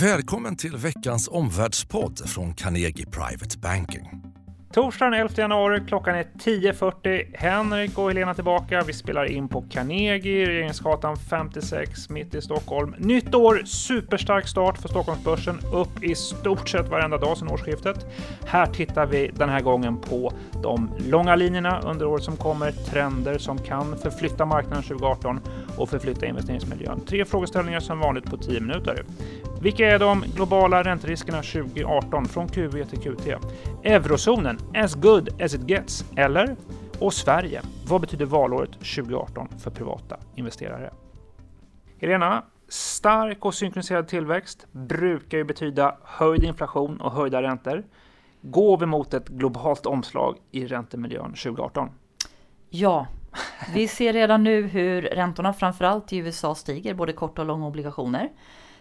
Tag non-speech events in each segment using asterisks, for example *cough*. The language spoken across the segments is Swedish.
Välkommen till veckans omvärldspodd från Carnegie Private Banking. Torsdagen 11 januari, klockan är 10.40. Henrik och Helena tillbaka. Vi spelar in på Carnegie, Regeringsgatan 56, mitt i Stockholm. Nytt år, superstark start för Stockholmsbörsen, upp i stort sett varenda dag sedan årsskiftet. Här tittar vi den här gången på de långa linjerna under året som kommer, trender som kan förflytta marknaden 2018 och förflytta investeringsmiljön. Tre frågeställningar som vanligt på 10 minuter. Vilka är de globala ränteriskerna 2018 från QE till QT? Eurozonen, as good as it gets, eller? Och Sverige, vad betyder valåret 2018 för privata investerare? Helena, stark och synkroniserad tillväxt brukar ju betyda höjd inflation och höjda räntor. Går vi mot ett globalt omslag i räntemiljön 2018? Ja, vi ser redan nu hur räntorna framförallt i USA stiger, både korta och långa obligationer.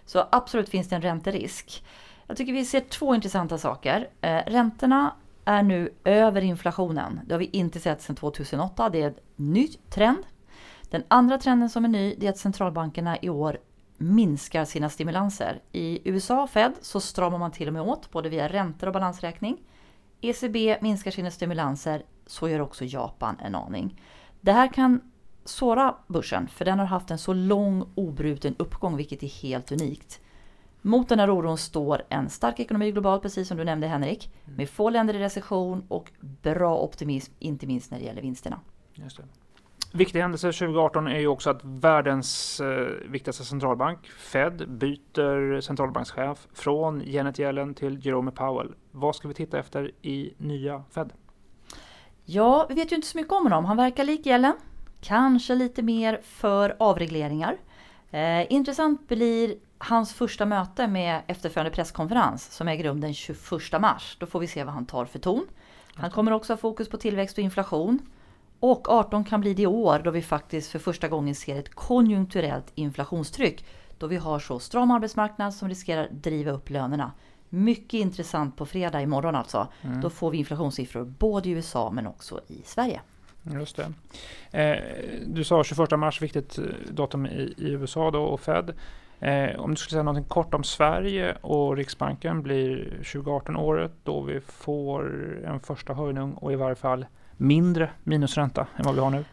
Så absolut finns det en ränterisk. Jag tycker vi ser två intressanta saker. Eh, räntorna är nu över inflationen. Det har vi inte sett sedan 2008. Det är en ny trend. Den andra trenden som är ny är att centralbankerna i år minskar sina stimulanser. I USA, Fed, så stramar man till och med åt både via räntor och balansräkning. ECB minskar sina stimulanser, så gör också Japan en aning. Det här kan såra börsen för den har haft en så lång obruten uppgång vilket är helt unikt. Mot den här oron står en stark ekonomi globalt, precis som du nämnde Henrik, mm. med få länder i recession och bra optimism, inte minst när det gäller vinsterna. Just det. Viktig händelse 2018 är ju också att världens eh, viktigaste centralbank, Fed, byter centralbankschef från Janet Yellen till Jerome Powell. Vad ska vi titta efter i nya Fed? Ja, vi vet ju inte så mycket om honom. Han verkar lik Yellen. Kanske lite mer för avregleringar. Eh, intressant blir hans första möte med efterföljande presskonferens som äger rum den 21 mars. Då får vi se vad han tar för ton. Han kommer också ha fokus på tillväxt och inflation. Och 18 kan bli det år då vi faktiskt för första gången ser ett konjunkturellt inflationstryck. Då vi har så stram arbetsmarknad som riskerar driva upp lönerna. Mycket intressant på fredag imorgon alltså. Mm. Då får vi inflationssiffror både i USA men också i Sverige. Just det. Eh, du sa 21 mars, viktigt eh, datum i, i USA då och Fed. Eh, om du skulle säga något kort om Sverige och Riksbanken blir 2018 året då vi får en första höjning och i varje fall mindre minusränta än vad vi har nu.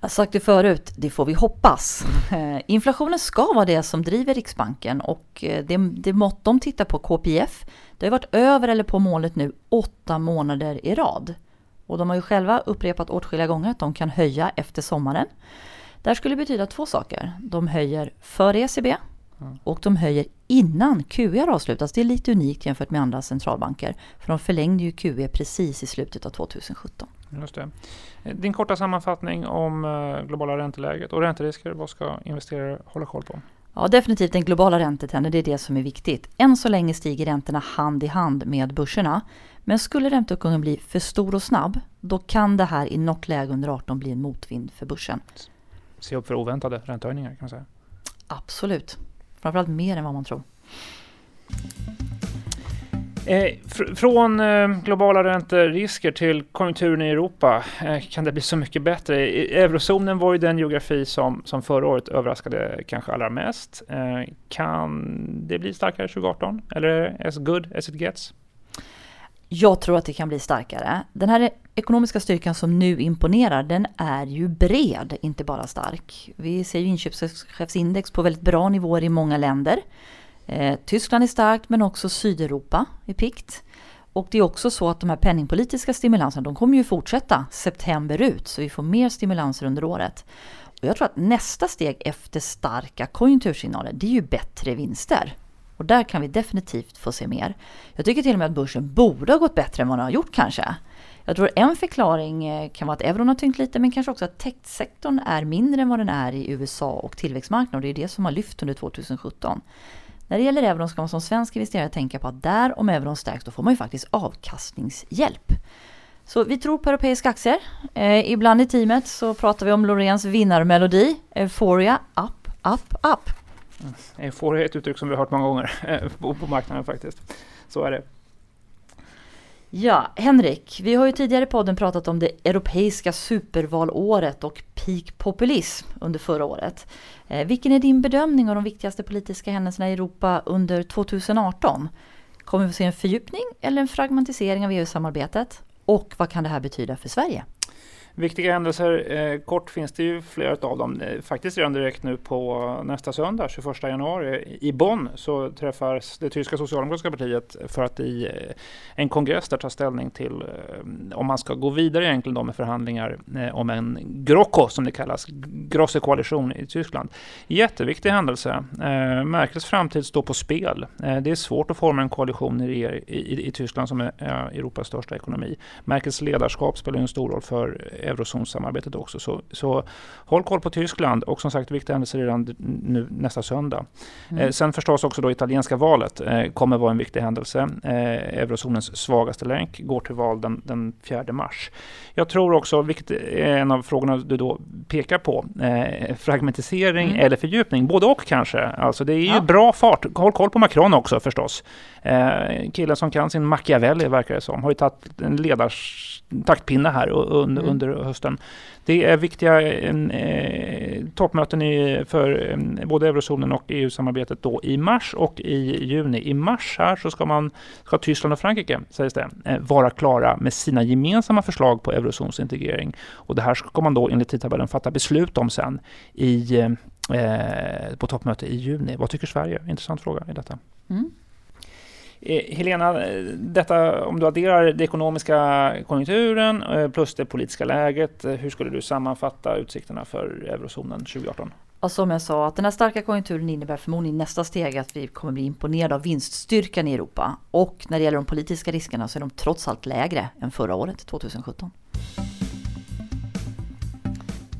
Jag har sagt det förut, det får vi hoppas. Mm. Inflationen ska vara det som driver Riksbanken och eh, det, det mått de tittar på, KPIF, det har varit över eller på målet nu åtta månader i rad. Och de har ju själva upprepat åtskilliga gånger att de kan höja efter sommaren. Det här skulle betyda två saker. De höjer för ECB och de höjer innan QE har avslutats. Det är lite unikt jämfört med andra centralbanker. För de förlängde ju QE precis i slutet av 2017. Just det. Din korta sammanfattning om eh, globala ränteläget och ränterisker. Vad ska investerare hålla koll på? Ja, definitivt den globala räntetrenden, det är det som är viktigt. Än så länge stiger räntorna hand i hand med börserna. Men skulle ränteuppgången bli för stor och snabb, då kan det här i något läge under 18 bli en motvind för börsen. Se upp för oväntade räntehöjningar kan man säga. Absolut. Framförallt mer än vad man tror. Eh, fr från eh, globala ränterisker till konjunkturen i Europa eh, kan det bli så mycket bättre. Eurozonen var ju den geografi som, som förra året överraskade kanske allra mest. Eh, kan det bli starkare 2018? Eller är det as good as it gets? Jag tror att det kan bli starkare. Den här ekonomiska styrkan som nu imponerar, den är ju bred, inte bara stark. Vi ser ju inköpschefsindex på väldigt bra nivåer i många länder. Eh, Tyskland är starkt, men också Sydeuropa är pikt. Och det är också så att de här penningpolitiska stimulanserna, de kommer ju fortsätta september ut, så vi får mer stimulanser under året. Och jag tror att nästa steg efter starka konjunktursignaler, det är ju bättre vinster. Och där kan vi definitivt få se mer. Jag tycker till och med att börsen borde ha gått bättre än vad den har gjort kanske. Jag tror en förklaring eh, kan vara att euron har tyngt lite men kanske också att techsektorn är mindre än vad den är i USA och tillväxtmarknaden. Det är det som har lyft under 2017. När det gäller euron ska man som svensk investerare tänka på att där om euron stärks då får man ju faktiskt avkastningshjälp. Så vi tror på europeiska aktier. Eh, ibland i teamet så pratar vi om Loreens vinnarmelodi, Euphoria, up, up, up. Mm. Euphoria är ett uttryck som vi har hört många gånger eh, på marknaden faktiskt. Så är det. Ja, Henrik, vi har ju tidigare i podden pratat om det europeiska supervalåret och peak populism under förra året. Eh, vilken är din bedömning av de viktigaste politiska händelserna i Europa under 2018? Kommer vi att se en fördjupning eller en fragmentisering av EU-samarbetet? Och vad kan det här betyda för Sverige? Viktiga händelser, eh, kort finns det ju flera av dem. Eh, faktiskt redan direkt nu på nästa söndag, 21 januari, i Bonn så träffas det tyska socialdemokratiska partiet för att i eh, en kongress där ta ställning till eh, om man ska gå vidare egentligen då med förhandlingar eh, om en GROKO som det kallas, Grosse koalition i Tyskland. Jätteviktig händelse. Eh, Merkels framtid står på spel. Eh, det är svårt att forma en koalition i, i, i Tyskland som är eh, Europas största ekonomi. Merkels ledarskap spelar en stor roll för eurozonsamarbetet också. Så, så håll koll på Tyskland och som sagt viktiga händelser redan nu nästa söndag. Mm. Eh, sen förstås också då italienska valet eh, kommer vara en viktig händelse. Eh, eurozonens svagaste länk går till val den, den 4 mars. Jag tror också, vilket är en av frågorna du då pekar på, eh, fragmentisering mm. eller fördjupning, både och kanske. Alltså det är ju ja. bra fart. Håll koll på Macron också förstås. Eh, killen som kan sin Machiavelli verkar det som, har ju tagit en ledars taktpinne här under, mm. under hösten. Det är viktiga eh, toppmöten i, för eh, både eurozonen och EU-samarbetet då i mars och i juni. I mars här så ska, man, ska Tyskland och Frankrike, sägs det, eh, vara klara med sina gemensamma förslag på eurozonsintegrering. Och det här ska man då enligt tidtabellen fatta beslut om sen i, eh, på toppmöte i juni. Vad tycker Sverige? Intressant fråga i detta. Mm. Eh, Helena, detta, om du adderar den ekonomiska konjunkturen eh, plus det politiska läget, eh, hur skulle du sammanfatta utsikterna för eurozonen 2018? Och som jag sa, att den här starka konjunkturen innebär förmodligen nästa steg att vi kommer bli imponerade av vinststyrkan i Europa. Och när det gäller de politiska riskerna så är de trots allt lägre än förra året, 2017.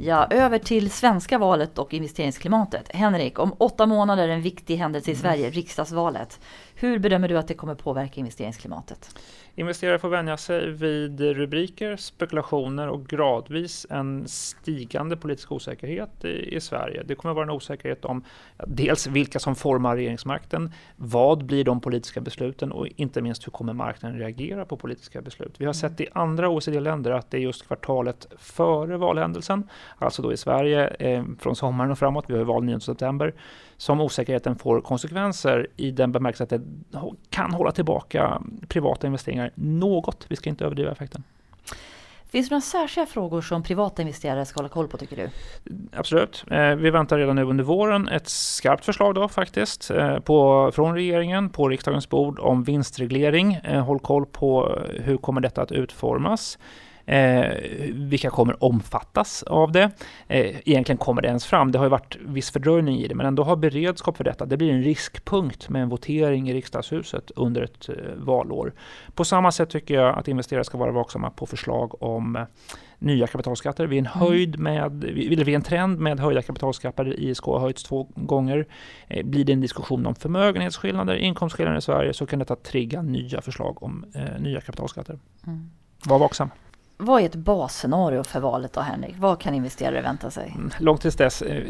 Ja, över till svenska valet och investeringsklimatet. Henrik, om åtta månader en viktig händelse i mm. Sverige, riksdagsvalet. Hur bedömer du att det kommer påverka investeringsklimatet? Investerare får vänja sig vid rubriker, spekulationer och gradvis en stigande politisk osäkerhet i, i, Sverige. Det kommer vara en osäkerhet om dels vilka som formar regeringsmakten, vad blir de politiska besluten och inte minst hur kommer marknaden reagera på politiska beslut. Vi har sett i andra OECD-länder att det är just kvartalet före valhändelsen, alltså då i Sverige eh, från sommaren och framåt, vi har val 9 september, som osäkerheten får konsekvenser i den bemärkelsen att det kan hålla tillbaka privata investeringar något. Vi ska inte överdriva effekten. Finns det några särskilda frågor som privata investerare ska hålla koll på tycker du? Absolut. Eh, vi väntar redan nu under våren ett skarpt förslag då faktiskt eh, på, från regeringen på riksdagens bord om vinstreglering. Eh, håll koll på hur kommer detta att utformas. Eh, vilka kommer omfattas av det? Eh, egentligen kommer det ens fram. Det har ju varit viss fördröjning i det, men ändå ha beredskap för detta. Det blir en riskpunkt med en votering i riksdagshuset under ett eh, valår. På samma sätt tycker jag att investerare ska vara vaksamma på förslag om eh, nya kapitalskatter. Vi är en, mm. höjd med, vi, vi en trend med höjda kapitalskatter. ISK har höjts två gånger. Eh, blir det en diskussion om förmögenhetsskillnader, inkomstskillnader i Sverige så kan detta trigga nya förslag om eh, nya kapitalskatter. Mm. Var vaksam. Vad är ett basscenario för valet då Henrik? Vad kan investerare vänta sig? Mm, långt tills dess, eh,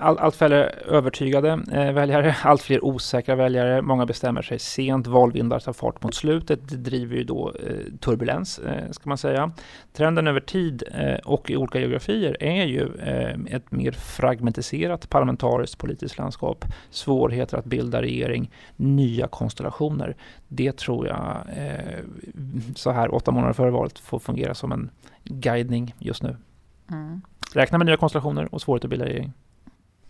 all, allt färre övertygade eh, väljare, *laughs* allt fler osäkra väljare, många bestämmer sig sent, valvindar tar fart mot slutet, det driver ju då eh, turbulens, eh, ska man säga. Trenden över tid eh, och i olika geografier är ju eh, ett mer fragmentiserat parlamentariskt politiskt landskap, svårigheter att bilda regering, nya konstellationer. Det tror jag eh, så här åtta månader före valet får fungera som som en guidning just nu. Mm. Räkna med nya konstellationer och svårighet att bilda regering.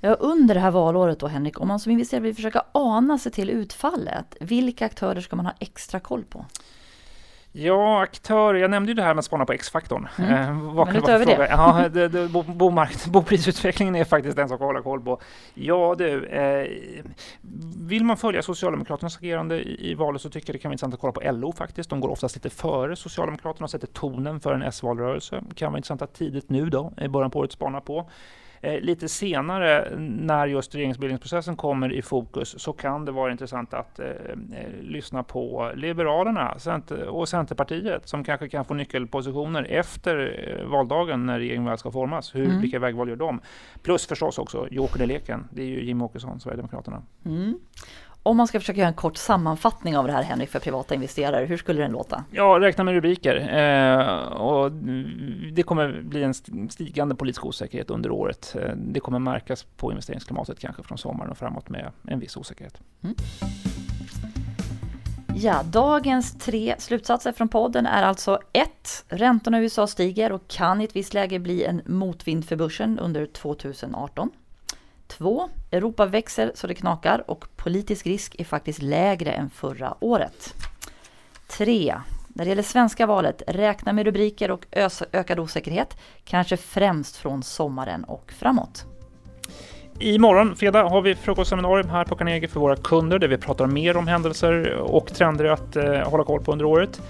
Ja, under det här valåret då Henrik, om man som investerare vill försöka ana sig till utfallet, vilka aktörer ska man ha extra koll på? Ja, aktörer. Jag nämnde ju det här med att spana på X-faktorn. Mm. Eh, vad kan det det? Ja, det, det, bo, *laughs* boprisutvecklingen är faktiskt den som ska hålla koll på. Ja du, eh, vill man följa Socialdemokraternas agerande i, i, valet så tycker jag det kan vara intressant att kolla på LO faktiskt. De går oftast lite före Socialdemokraterna och sätter tonen för en S-valrörelse. kan vara intressant att tidigt nu då, i början på året, spana på. Eh, lite senare när just regeringsbildningsprocessen kommer i fokus så kan det vara intressant att eh, eh lyssna på Liberalerna och Centerpartiet som kanske kan få nyckelpositioner efter eh, valdagen när regeringen väl ska formas. Hur, mm. Vilka vägval gör de? Plus förstås också jokern i leken. Det är ju Jim Åkesson, Sverigedemokraterna. Mm. Om man ska försöka göra en kort sammanfattning av det här Henrik för privata investerare, hur skulle den låta? Ja, räkna med rubriker. Eh, och det kommer bli en stigande politisk osäkerhet under året. Eh, det kommer märkas på investeringsklimatet kanske från sommaren och framåt med en viss osäkerhet. Mm. Ja, dagens tre slutsatser från podden är alltså 1. Räntorna i USA stiger och kan i ett visst läge bli en motvind för börsen under 2018. 2. Europa växer så det knakar och politisk risk är faktiskt lägre än förra året. 3. När det gäller svenska valet, räkna med rubriker och ökad osäkerhet, kanske främst från sommaren och framåt. Imorgon, fredag, har vi frukostseminarium här på Carnegie för våra kunder där vi pratar mer om händelser och trender att eh, hålla koll på under året.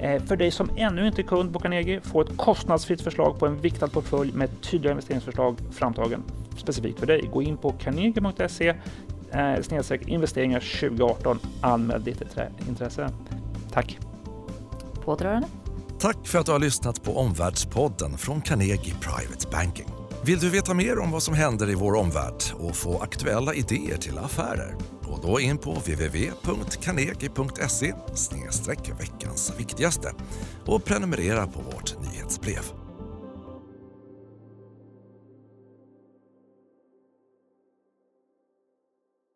Eh, för dig som ännu inte är kund på Carnegie, få ett kostnadsfritt förslag på en viktad portfölj med tydliga investeringsförslag framtagen specifikt för dig. Gå in på carnegie.se eh, snedstreck investeringar 2018. Anmäl ditt intresse. Tack! På Tack för att du har lyssnat på Omvärldspodden från Carnegie Private Banking. Vill du veta mer om vad som händer i vår omvärld och få aktuella idéer till affärer? Gå då in på www.carnegie.se veckans viktigaste och prenumerera på vårt nyhetsbrev.